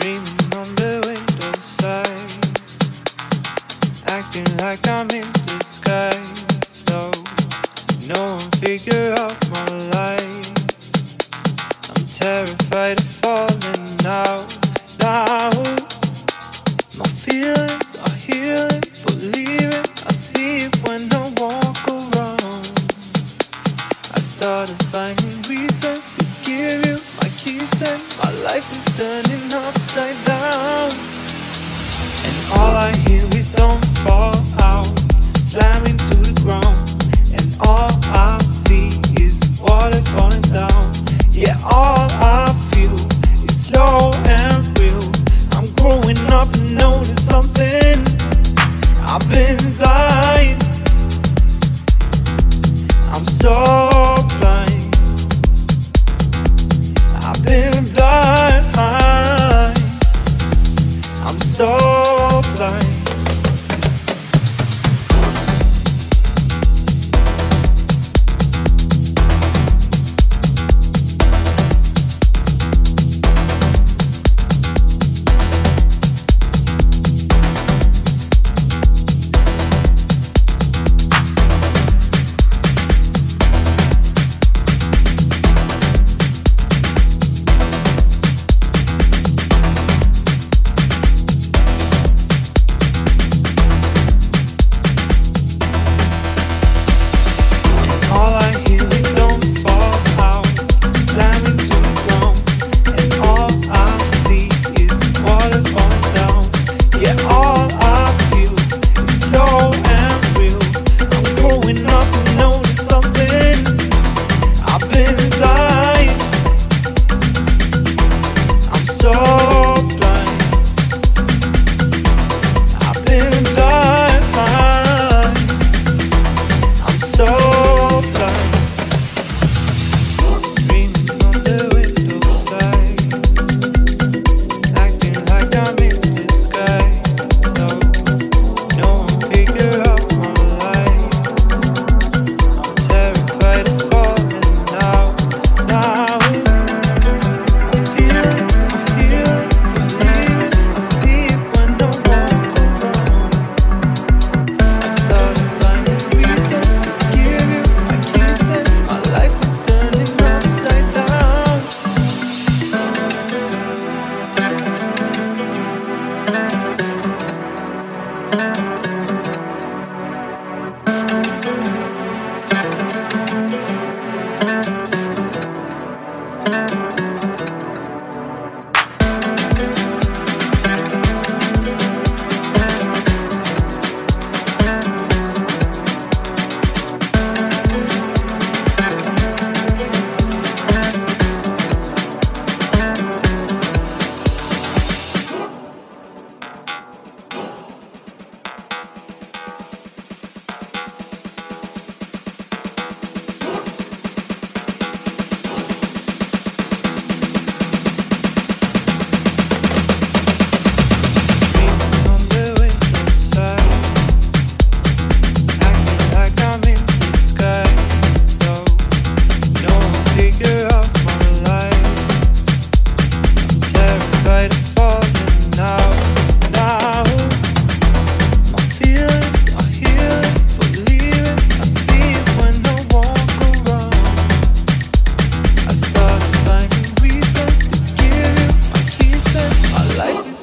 dreaming on the windowside, acting like I'm in disguise. So no one figure out my life. I'm terrified of falling now. Now my feelings are healing, believing I see it when I walk around. I've started finding reasons to give you reason my life is turning upside down. And all I hear is don't fall out, slamming to the ground. And all I see is water falling down. Yeah, all I feel is slow and real. I'm growing up and notice something. I've been blind. I'm so. so blind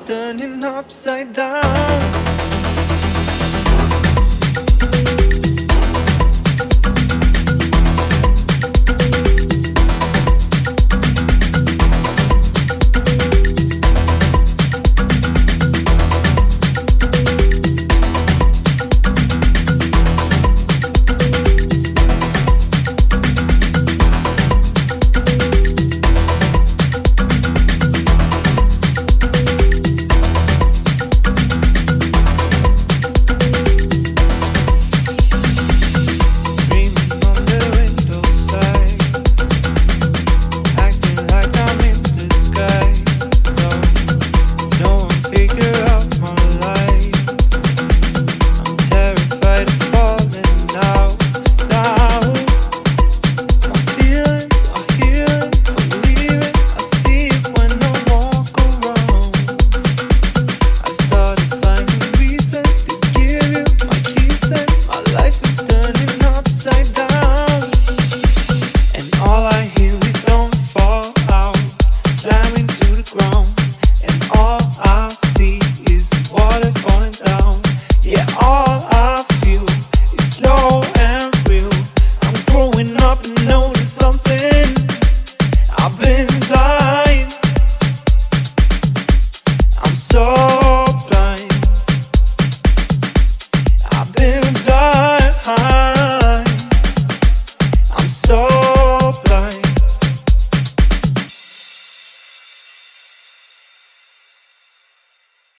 turning upside down. no